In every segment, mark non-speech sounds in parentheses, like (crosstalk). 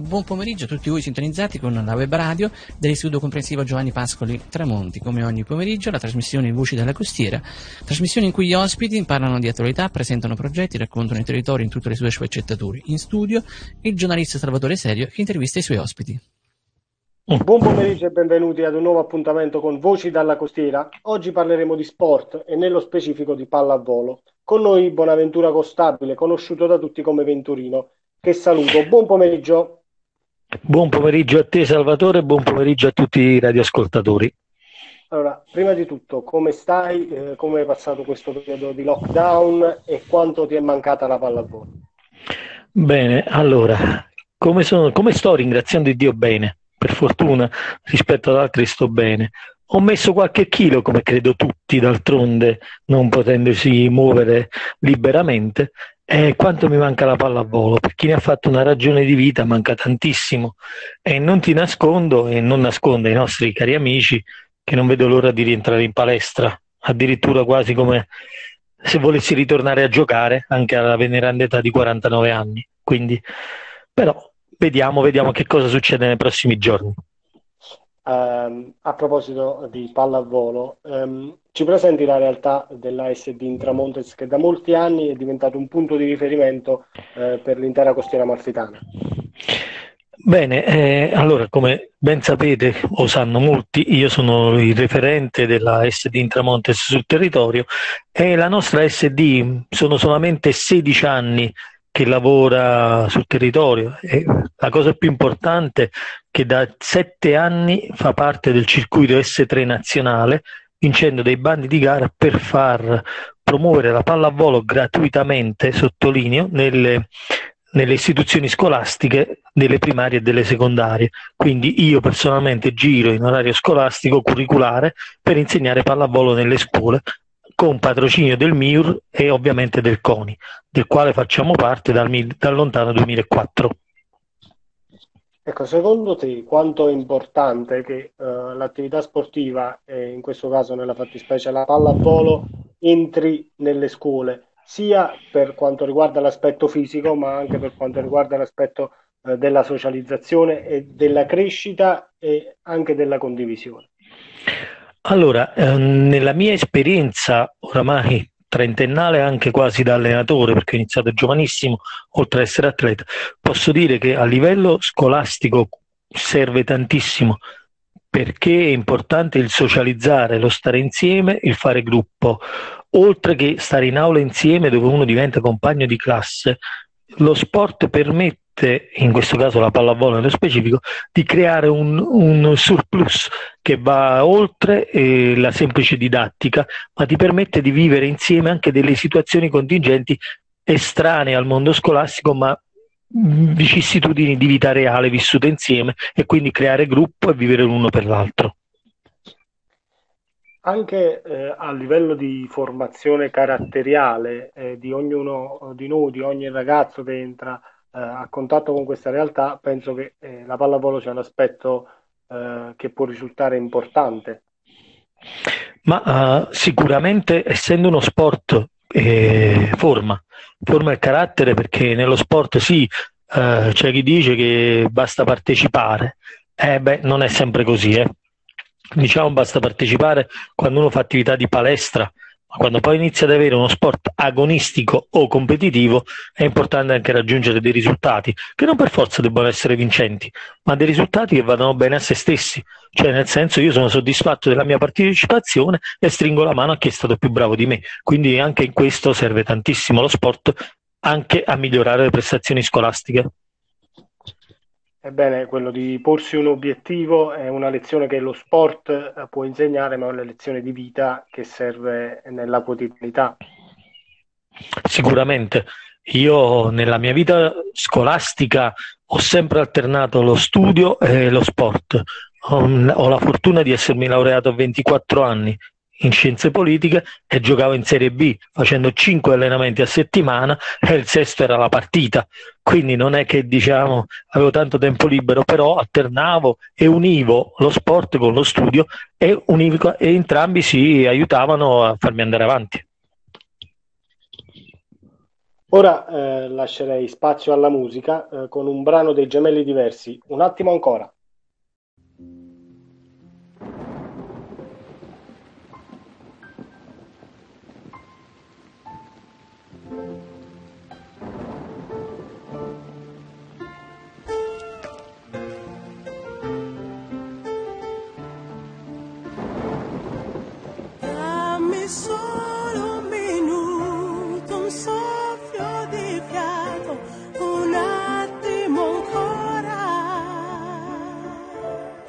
Buon pomeriggio a tutti voi sintonizzati con la web radio dell'Istituto Comprensivo Giovanni Pascoli Tramonti. Come ogni pomeriggio la trasmissione Voci dalla Costiera, trasmissione in cui gli ospiti parlano di attualità, presentano progetti, raccontano i territori in tutte le sue sfaccettature. In studio il giornalista Salvatore Serio che intervista i suoi ospiti. Buon pomeriggio e benvenuti ad un nuovo appuntamento con Voci dalla Costiera. Oggi parleremo di sport e nello specifico di pallavolo. Con noi Bonaventura Costabile, conosciuto da tutti come Venturino, che saluto. Buon pomeriggio. Buon pomeriggio a te Salvatore buon pomeriggio a tutti i radioascoltatori. Allora, prima di tutto, come stai? Eh, come hai passato questo periodo di lockdown e quanto ti è mancata la pallavolo? Bene, allora, come, sono, come sto ringraziando Dio bene? Per fortuna rispetto ad altri sto bene. Ho messo qualche chilo, come credo tutti, d'altronde, non potendosi muovere liberamente, e quanto mi manca la pallavolo? Per chi ne ha fatto una ragione di vita manca tantissimo e non ti nascondo e non nasconde ai nostri cari amici che non vedo l'ora di rientrare in palestra, addirittura quasi come se volessi ritornare a giocare anche alla veneranda età di 49 anni. Quindi, però, vediamo, vediamo che cosa succede nei prossimi giorni. Um, a proposito di pallavolo, um, ci presenti la realtà dell'ASD Intramontes che da molti anni è diventato un punto di riferimento uh, per l'intera costiera malfitana. Bene, eh, allora come ben sapete o sanno molti, io sono il referente della SD Intramontes sul territorio e la nostra SD sono solamente 16 anni che lavora sul territorio e la cosa più importante è che da sette anni fa parte del circuito S3 nazionale vincendo dei bandi di gara per far promuovere la pallavolo gratuitamente, sottolineo, nelle, nelle istituzioni scolastiche delle primarie e delle secondarie. Quindi io personalmente giro in orario scolastico curriculare per insegnare pallavolo nelle scuole con patrocinio del MIUR e ovviamente del CONI, del quale facciamo parte dal, dal lontano 2004. Ecco, secondo te quanto è importante che uh, l'attività sportiva, e in questo caso nella fattispecie la pallavolo, entri nelle scuole, sia per quanto riguarda l'aspetto fisico, ma anche per quanto riguarda l'aspetto uh, della socializzazione e della crescita e anche della condivisione? Allora, ehm, nella mia esperienza oramai trentennale anche quasi da allenatore perché ho iniziato giovanissimo oltre ad essere atleta, posso dire che a livello scolastico serve tantissimo perché è importante il socializzare, lo stare insieme, il fare gruppo, oltre che stare in aula insieme dove uno diventa compagno di classe, lo sport permette permette, in questo caso la pallavolo nello specifico, di creare un, un surplus che va oltre eh, la semplice didattica, ma ti permette di vivere insieme anche delle situazioni contingenti estranee al mondo scolastico, ma vicissitudini di vita reale vissute insieme e quindi creare gruppo e vivere l'uno per l'altro. Anche eh, a livello di formazione caratteriale eh, di ognuno di noi, di ogni ragazzo che entra eh, a contatto con questa realtà, penso che eh, la pallavolo sia un aspetto eh, che può risultare importante. Ma uh, sicuramente essendo uno sport eh, forma, forma il carattere perché nello sport sì, uh, c'è chi dice che basta partecipare, eh beh non è sempre così, eh. diciamo basta partecipare quando uno fa attività di palestra, ma quando poi inizia ad avere uno sport agonistico o competitivo è importante anche raggiungere dei risultati che non per forza debbano essere vincenti, ma dei risultati che vadano bene a se stessi. Cioè, nel senso, io sono soddisfatto della mia partecipazione e stringo la mano a chi è stato più bravo di me. Quindi anche in questo serve tantissimo lo sport, anche a migliorare le prestazioni scolastiche. Ebbene, quello di porsi un obiettivo è una lezione che lo sport eh, può insegnare, ma è una lezione di vita che serve nella quotidianità. Sicuramente. Io nella mia vita scolastica ho sempre alternato lo studio e lo sport. Ho, ho la fortuna di essermi laureato a 24 anni in scienze politiche e giocavo in Serie B facendo cinque allenamenti a settimana e il sesto era la partita. Quindi non è che diciamo avevo tanto tempo libero, però alternavo e univo lo sport con lo studio e, univo, e entrambi si aiutavano a farmi andare avanti. Ora eh, lascerei spazio alla musica eh, con un brano dei gemelli diversi. Un attimo ancora.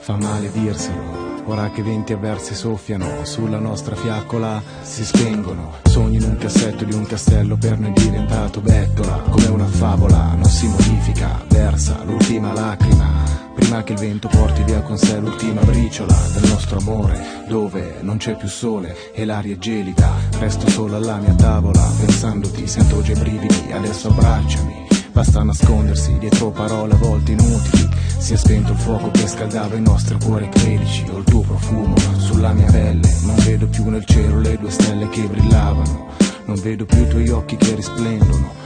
Fa male dirselo, ora che venti avversi soffiano, sulla nostra fiaccola si spengono. Sogni in un cassetto di un castello per noi diventato bettola, come una favola, non si modifica, versa l'ultima lacrima. Prima che il vento porti via con sé l'ultima briciola del nostro amore, dove non c'è più sole e l'aria è gelida. Resto solo alla mia tavola, pensandoti, sento già i brividi, adesso abbracciami. Basta nascondersi dietro parole a volte inutili si è spento il fuoco che scaldava i nostri cuori credici Ho il tuo profumo sulla mia pelle Non vedo più nel cielo le due stelle che brillavano Non vedo più i tuoi occhi che risplendono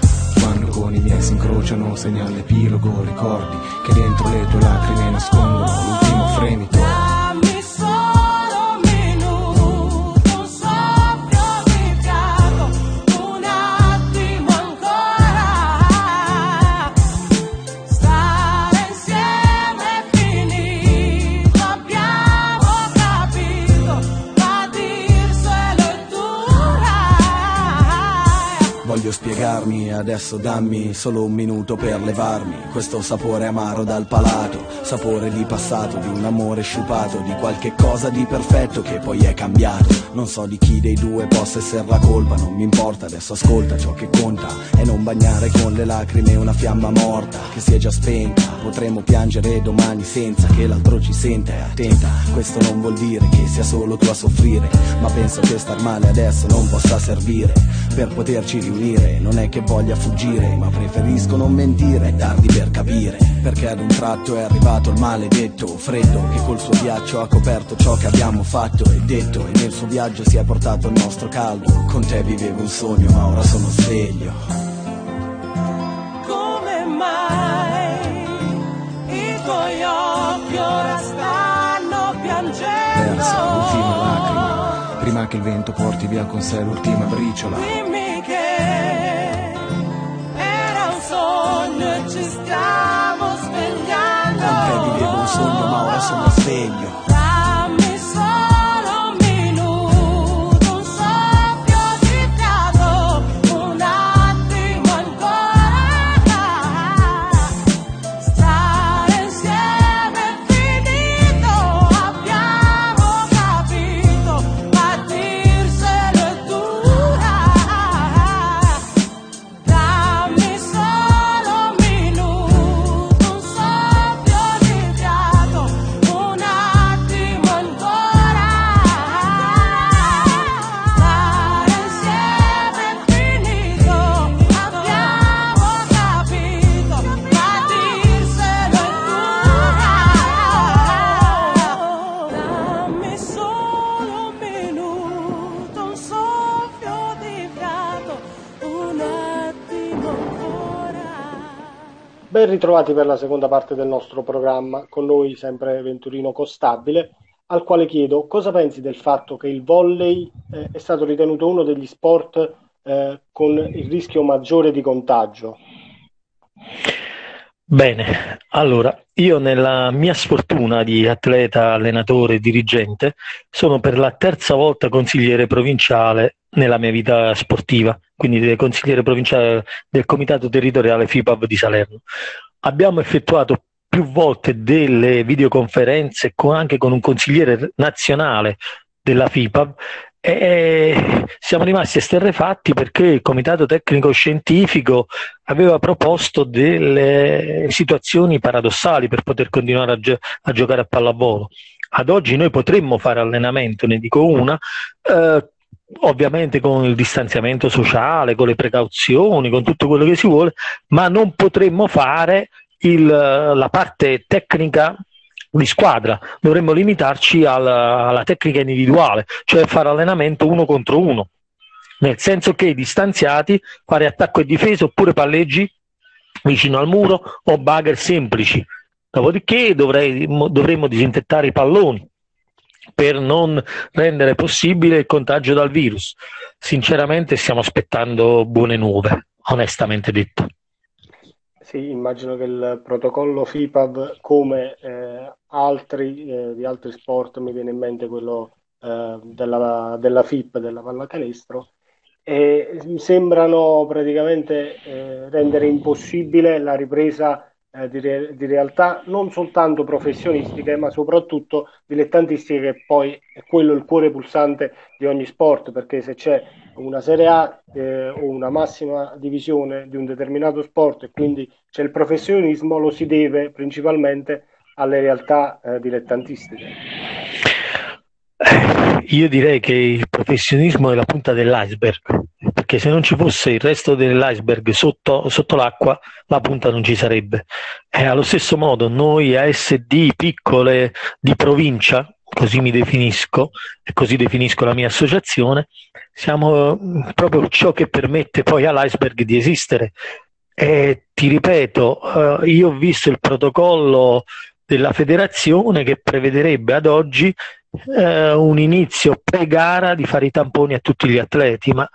Quando con i miei si incrociano segna l'epilogo Ricordi che dentro le tue lacrime nascondono adesso dammi solo un minuto per levarmi questo sapore amaro dal palato, sapore di passato, di un amore sciupato, di qualche cosa di perfetto che poi è cambiato. Non so di chi dei due possa essere la colpa, non mi importa, adesso ascolta ciò che conta e non bagnare con le lacrime una fiamma morta che si è già spenta. Potremmo piangere domani senza che l'altro ci senta e attenta. Questo non vuol dire che sia solo tu a soffrire, ma penso che star male adesso non possa servire per poterci riunire. Non è che voglia fuggire, ma preferisco non mentire e tardi per capire. Perché ad un tratto è arrivato il maledetto freddo che col suo ghiaccio ha coperto ciò che abbiamo fatto e detto. E nel suo viaggio si è portato il nostro caldo. Con te vivevo un sogno, ma ora sono sveglio. Come mai i tuoi occhi ora stanno piangendo? Versa l'ultima lacrima, prima che il vento porti via con sé l'ultima briciola. Sogno, ma ora sono sveglio. Ben ritrovati per la seconda parte del nostro programma, con noi sempre Venturino Costabile, al quale chiedo cosa pensi del fatto che il volley eh, è stato ritenuto uno degli sport eh, con il rischio maggiore di contagio. Bene, allora io nella mia sfortuna di atleta, allenatore, dirigente, sono per la terza volta consigliere provinciale nella mia vita sportiva, quindi consigliere provinciale del Comitato Territoriale FIPAV di Salerno. Abbiamo effettuato più volte delle videoconferenze con, anche con un consigliere nazionale della FIPAV e siamo rimasti esterrefatti perché il Comitato Tecnico Scientifico aveva proposto delle situazioni paradossali per poter continuare a, gio- a giocare a pallavolo. Ad oggi noi potremmo fare allenamento, ne dico una, eh, ovviamente con il distanziamento sociale, con le precauzioni, con tutto quello che si vuole, ma non potremmo fare il, la parte tecnica di squadra, dovremmo limitarci alla, alla tecnica individuale, cioè fare allenamento uno contro uno. nel senso che distanziati fare attacco e difesa oppure palleggi vicino al muro o bagger semplici. Dopodiché dovrei, dovremmo disinfettare i palloni per non rendere possibile il contagio dal virus. Sinceramente stiamo aspettando buone nuove, onestamente detto. Sì, immagino che il protocollo FIPAV, come eh, altri eh, di altri sport, mi viene in mente quello eh, della, della, FIP, della pallacanestro, e sembrano praticamente eh, rendere impossibile la ripresa eh, di, re- di, realtà non soltanto professionistiche, ma soprattutto dilettantistiche, che poi è quello il cuore pulsante di ogni sport, perché se c'è una Serie A eh, o una massima divisione di un determinato sport e quindi c'è il professionismo, lo si deve principalmente alle realtà eh, dilettantistiche. (laughs) Io direi che il professionismo è la punta dell'iceberg, perché se non ci fosse il resto dell'iceberg sotto, sotto l'acqua, la punta non ci sarebbe. E allo stesso modo noi ASD piccole di provincia, così mi definisco e così definisco la mia associazione, siamo proprio ciò che permette poi all'iceberg di esistere. E ti ripeto, eh, io ho visto il protocollo della federazione che prevederebbe ad oggi eh, un inizio pre-gara di fare i tamponi a tutti gli atleti, ma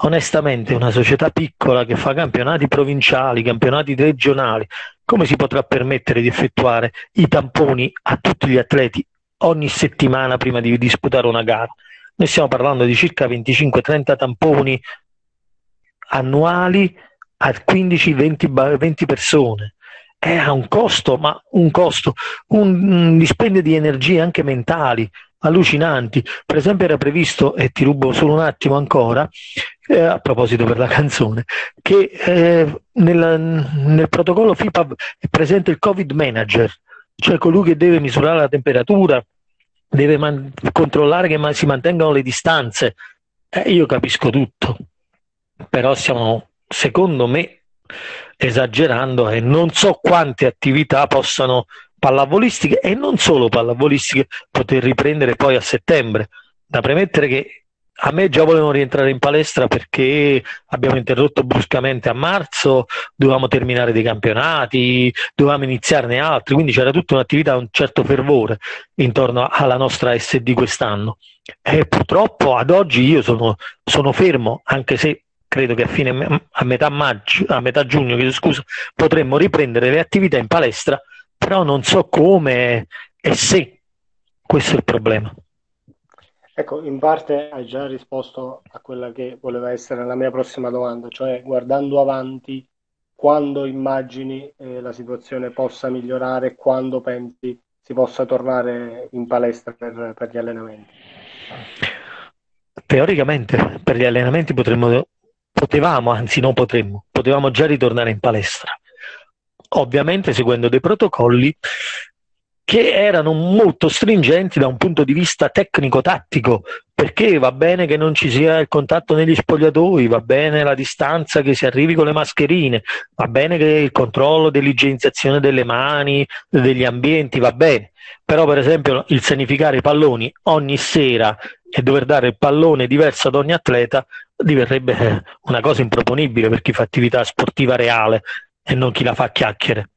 onestamente una società piccola che fa campionati provinciali, campionati regionali, come si potrà permettere di effettuare i tamponi a tutti gli atleti ogni settimana prima di disputare una gara? Noi stiamo parlando di circa 25-30 tamponi annuali a 15-20 20 persone è a un costo, ma un costo, un, un dispendio di energie anche mentali allucinanti. Per esempio era previsto, e ti rubo solo un attimo ancora, eh, a proposito per la (laughs) canzone, che eh, nel, nel protocollo FIPAV è presente il Covid Manager, cioè colui che deve misurare la temperatura, deve man- controllare che ma- si mantengano le distanze. Eh, io capisco tutto, però siamo, secondo me, esagerando e non so quante attività possano pallavolistiche e non solo pallavolistiche poter riprendere poi a settembre. Da premettere che a me già volevano rientrare in palestra perché abbiamo interrotto bruscamente a marzo, dovevamo terminare dei campionati, dovevamo iniziarne altri, quindi c'era tutta un'attività, un certo fervore intorno alla nostra SD quest'anno. E purtroppo ad oggi io sono, sono fermo, anche se credo che a, fine, a, metà, maggio, a metà giugno scusa, potremmo riprendere le attività in palestra, però non so come e se. Questo è il problema. Ecco, in parte hai già risposto a quella che voleva essere la mia prossima domanda, cioè guardando avanti, quando immagini eh, la situazione possa migliorare, quando pensi si possa tornare in palestra per, per gli allenamenti? Teoricamente per gli allenamenti potremmo potevamo, anzi non potremmo, potevamo già ritornare in palestra. Ovviamente seguendo dei protocolli che erano molto stringenti da un punto di vista tecnico-tattico, perché va bene che non ci sia il contatto negli spogliatoi, va bene la distanza che si arrivi con le mascherine, va bene che il controllo dell'igienizzazione delle mani, degli ambienti, va bene. Però per esempio il sanificare i palloni ogni sera e dover dare il pallone diverso ad ogni atleta diverrebbe una cosa improponibile per chi fa attività sportiva reale e non chi la fa chiacchiere.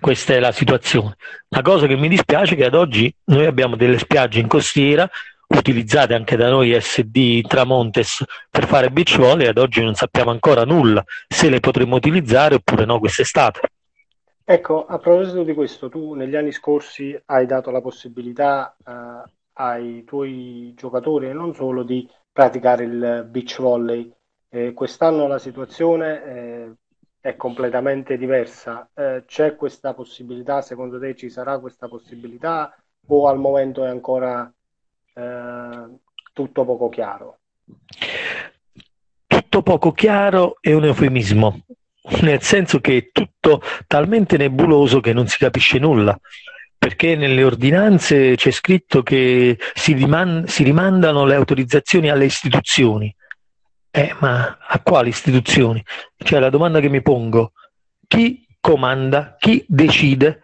Questa è la situazione. La cosa che mi dispiace è che ad oggi noi abbiamo delle spiagge in costiera utilizzate anche da noi SD Tramontes per fare beach volley e ad oggi non sappiamo ancora nulla se le potremo utilizzare oppure no quest'estate. Ecco, a proposito di questo, tu negli anni scorsi hai dato la possibilità uh, ai tuoi giocatori e non solo di praticare il beach volley. Eh, quest'anno la situazione eh, è completamente diversa. Eh, c'è questa possibilità? Secondo te ci sarà questa possibilità o al momento è ancora eh, tutto poco chiaro? Tutto poco chiaro è un eufemismo, nel senso che è tutto talmente nebuloso che non si capisce nulla perché nelle ordinanze c'è scritto che si, riman- si rimandano le autorizzazioni alle istituzioni. Eh, ma a quali istituzioni? Cioè la domanda che mi pongo, chi comanda, chi decide?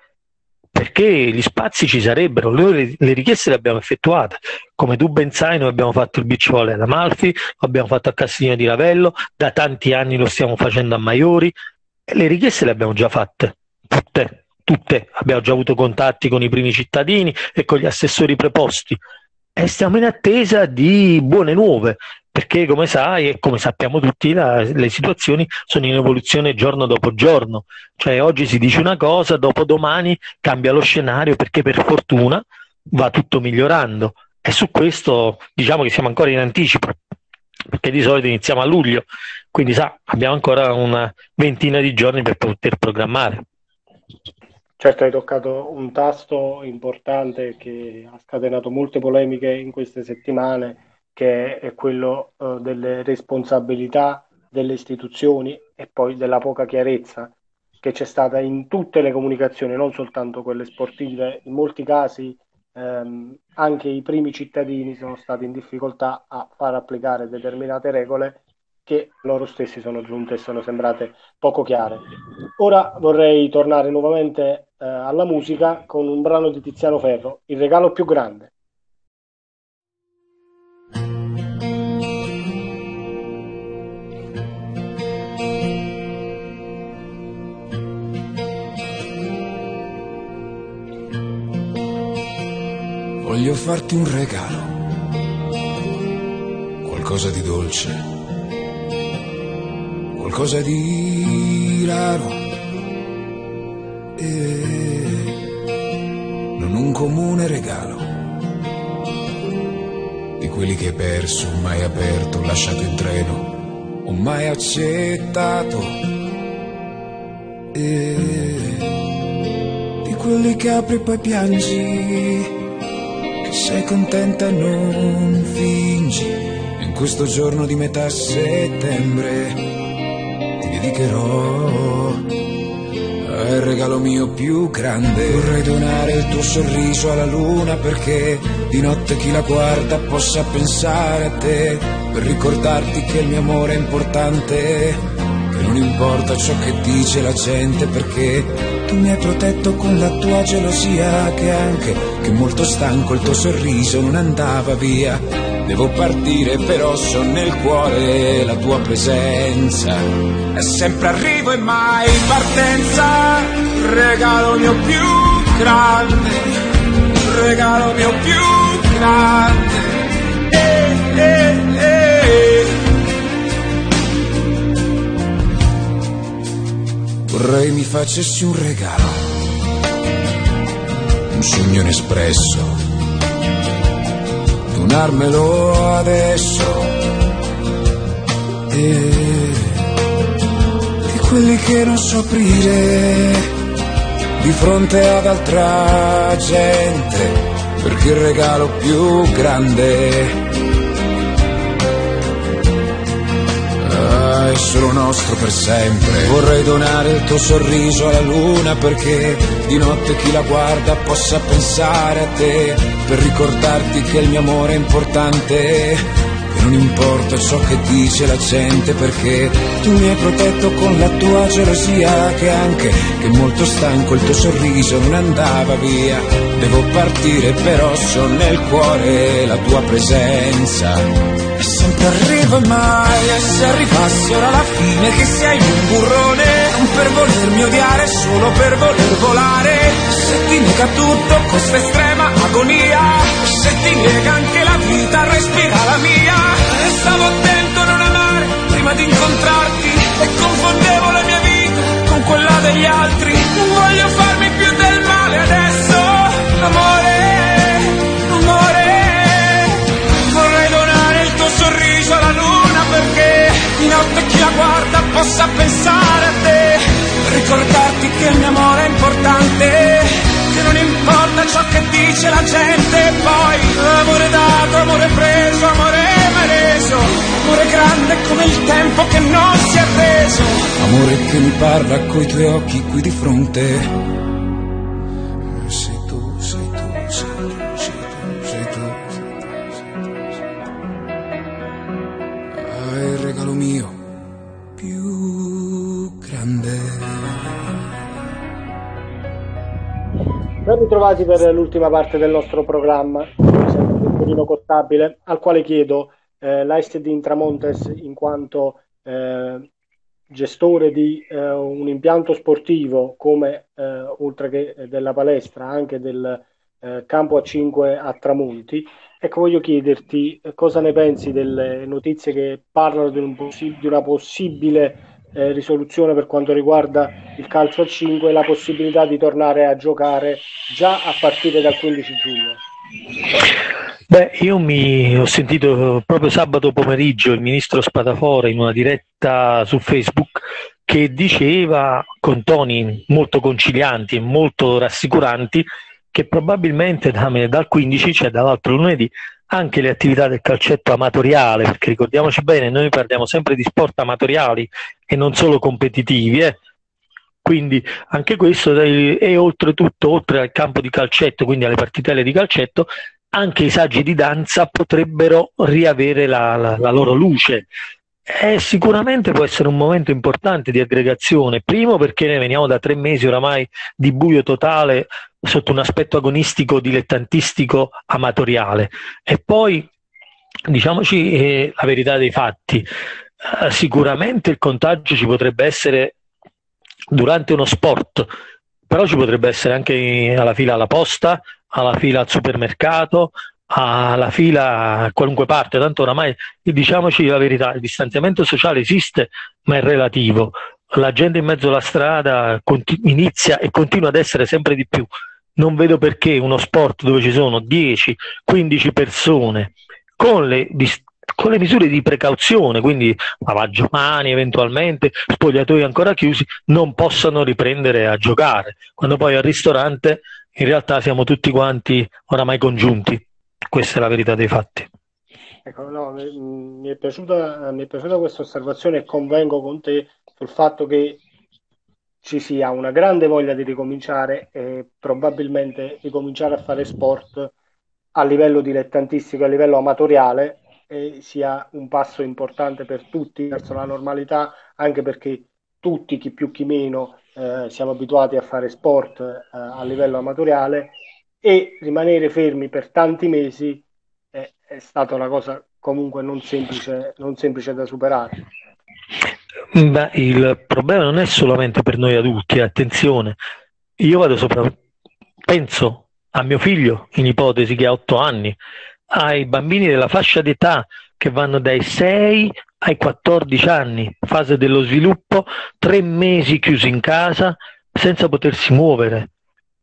Perché gli spazi ci sarebbero, noi le, richieste le abbiamo effettuate, come tu ben sai noi abbiamo fatto il volley ad Amalfi, lo abbiamo fatto a Castiglione di Ravello, da tanti anni lo stiamo facendo a Maiori, le richieste le abbiamo già fatte, tutte, tutte, abbiamo già avuto contatti con i primi cittadini e con gli assessori preposti. E stiamo in attesa di buone nuove, perché come sai e come sappiamo tutti la, le situazioni sono in evoluzione giorno dopo giorno, cioè oggi si dice una cosa, dopo domani cambia lo scenario perché per fortuna va tutto migliorando. E su questo diciamo che siamo ancora in anticipo perché di solito iniziamo a luglio, quindi sa, abbiamo ancora una ventina di giorni per poter programmare. Certo, hai toccato un tasto importante che ha scatenato molte polemiche in queste settimane, che è quello eh, delle responsabilità delle istituzioni e poi della poca chiarezza che c'è stata in tutte le comunicazioni, non soltanto quelle sportive. In molti casi ehm, anche i primi cittadini sono stati in difficoltà a far applicare determinate regole che loro stessi sono giunte e sono sembrate poco chiare. Ora vorrei tornare nuovamente eh, alla musica con un brano di Tiziano Ferro, Il regalo più grande. Voglio farti un regalo, qualcosa di dolce, qualcosa di raro. E non un comune regalo, di quelli che hai perso, mai aperto, lasciato in treno, o mai accettato. E di quelli che apri e poi piangi sei contenta non fingi in questo giorno di metà settembre dedicherò al regalo mio più grande. Vorrei donare il tuo sorriso alla luna perché di notte chi la guarda possa pensare a te per ricordarti che il mio amore è importante che non importa ciò che dice la gente perché tu mi hai protetto con la tua gelosia che anche che molto stanco il tuo sorriso non andava via devo partire però so nel cuore la tua presenza. È sempre arrivo e mai partenza. Regalo mio più grande. Regalo mio più grande. Eh, eh, eh. Vorrei mi facessi un regalo, un sogno inespresso, donarmelo adesso. E di quelli che non so aprire di fronte ad altra gente, perché il regalo più grande solo nostro per sempre. Vorrei donare il tuo sorriso alla luna perché di notte chi la guarda possa pensare a te, per ricordarti che il mio amore è importante. E non importa ciò che dice la gente perché tu mi hai protetto con la tua gelosia che anche che molto stanco il tuo sorriso non andava via. Devo partire però so nel cuore la tua presenza. E sempre arrivo e mai e se arrivasse ora la fine che sei un burrone non per volermi odiare solo per voler volare. Se ti nega tutto questa estrema agonia. Se ti nega anche la vita respira la mia. E stavo attento a non amare prima di incontrarti e confondevo possa pensare a te ricordarti che il mio amore è importante che non importa ciò che dice la gente poi amore dato amore preso amore mai reso amore grande come il tempo che non si è reso amore che mi parla coi tuoi occhi qui di fronte. Sei tu, Ben ritrovati per l'ultima parte del nostro programma, sempre Torino Cottabile, al quale chiedo eh, l'ASD Intramontes in quanto eh, gestore di eh, un impianto sportivo come eh, oltre che della palestra anche del eh, campo a 5 a Tramonti. Ecco, voglio chiederti eh, cosa ne pensi delle notizie che parlano di, un possi- di una possibile eh, risoluzione per quanto riguarda il calcio a 5 e la possibilità di tornare a giocare già a partire dal 15 giugno. Beh, io mi ho sentito proprio sabato pomeriggio il ministro Spadafora in una diretta su Facebook che diceva con toni molto concilianti e molto rassicuranti che probabilmente dal 15, cioè dall'altro lunedì, anche le attività del calcetto amatoriale, perché ricordiamoci bene, noi parliamo sempre di sport amatoriali e non solo competitivi, eh. quindi anche questo e oltretutto, oltre al campo di calcetto, quindi alle partitelle di calcetto, anche i saggi di danza potrebbero riavere la, la, la loro luce. Eh, sicuramente può essere un momento importante di aggregazione, primo perché ne veniamo da tre mesi oramai di buio totale sotto un aspetto agonistico dilettantistico amatoriale e poi diciamoci eh, la verità dei fatti, eh, sicuramente il contagio ci potrebbe essere durante uno sport, però ci potrebbe essere anche alla fila alla posta, alla fila al supermercato, alla fila a qualunque parte, tanto oramai diciamoci la verità, il distanziamento sociale esiste, ma è relativo. La gente in mezzo alla strada inizia e continua ad essere sempre di più. Non vedo perché uno sport dove ci sono 10-15 persone con le, con le misure di precauzione, quindi lavaggio mani eventualmente, spogliatoi ancora chiusi, non possano riprendere a giocare, quando poi al ristorante in realtà siamo tutti quanti oramai congiunti. Questa è la verità dei fatti. Ecco, no, mi, è piaciuta, mi è piaciuta questa osservazione e convengo con te sul fatto che ci sia una grande voglia di ricominciare e probabilmente ricominciare a fare sport a livello dilettantistico, a livello amatoriale, sia un passo importante per tutti verso la normalità, anche perché tutti, chi più chi meno, eh, siamo abituati a fare sport eh, a livello amatoriale e rimanere fermi per tanti mesi è, è stata una cosa comunque non semplice, non semplice da superare. Beh, il problema non è solamente per noi adulti, attenzione, io vado sopra, penso a mio figlio, in ipotesi che ha 8 anni, ai bambini della fascia d'età che vanno dai 6 ai 14 anni, fase dello sviluppo, tre mesi chiusi in casa senza potersi muovere.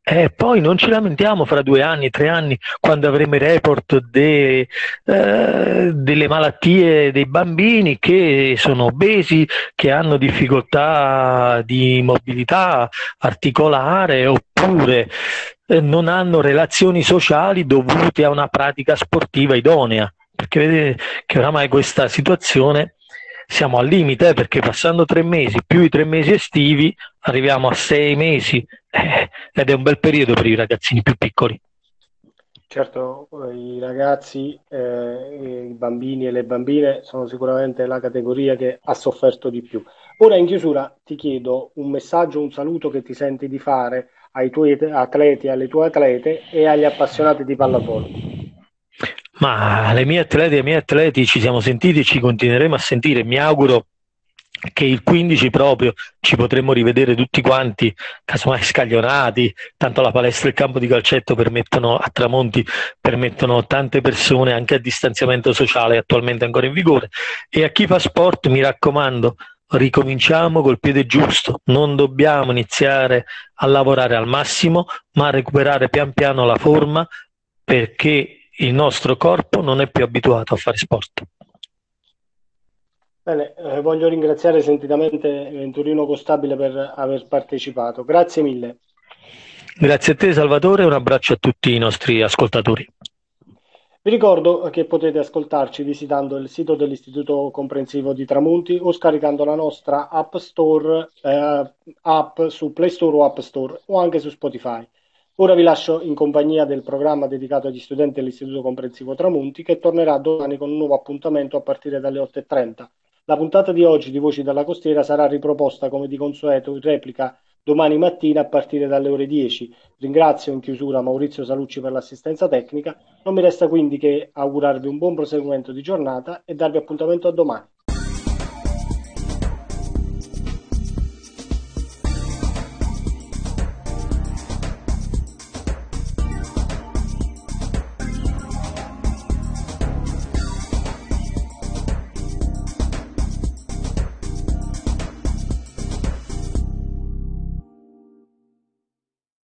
E poi non ci lamentiamo fra due anni, tre anni, quando avremo i report de, eh, delle malattie dei bambini che sono obesi, che hanno difficoltà di mobilità articolare oppure eh, non hanno relazioni sociali dovute a una pratica sportiva idonea. Perché vedete che oramai questa situazione siamo al limite eh, perché passando tre mesi più i tre mesi estivi arriviamo a sei mesi eh, ed è un bel periodo per i ragazzini più piccoli. Certo, i ragazzi, eh, i bambini e le bambine sono sicuramente la categoria che ha sofferto di più. Ora in chiusura ti chiedo un messaggio, un saluto che ti senti di fare ai tuoi atleti, alle tue atlete e agli appassionati di pallavolo. Ma le mie atlete e i miei atleti ci siamo sentiti e ci continueremo a sentire. Mi auguro che il 15 proprio ci potremmo rivedere tutti quanti, casomai scaglionati, tanto la palestra e il campo di calcetto permettono a tramonti, permettono tante persone anche a distanziamento sociale attualmente ancora in vigore e a chi fa sport mi raccomando ricominciamo col piede giusto, non dobbiamo iniziare a lavorare al massimo ma a recuperare pian piano la forma perché il nostro corpo non è più abituato a fare sport. Bene, eh, voglio ringraziare sentitamente Venturino Costabile per aver partecipato. Grazie mille. Grazie a te Salvatore e un abbraccio a tutti i nostri ascoltatori. Vi ricordo che potete ascoltarci visitando il sito dell'Istituto Comprensivo di Tramonti o scaricando la nostra App Store, eh, app su Play Store o App Store o anche su Spotify. Ora vi lascio in compagnia del programma dedicato agli studenti dell'Istituto Comprensivo Tramonti che tornerà domani con un nuovo appuntamento a partire dalle 8.30. La puntata di oggi di Voci dalla Costiera sarà riproposta come di consueto in replica domani mattina a partire dalle ore 10. Ringrazio in chiusura Maurizio Salucci per l'assistenza tecnica. Non mi resta quindi che augurarvi un buon proseguimento di giornata e darvi appuntamento a domani.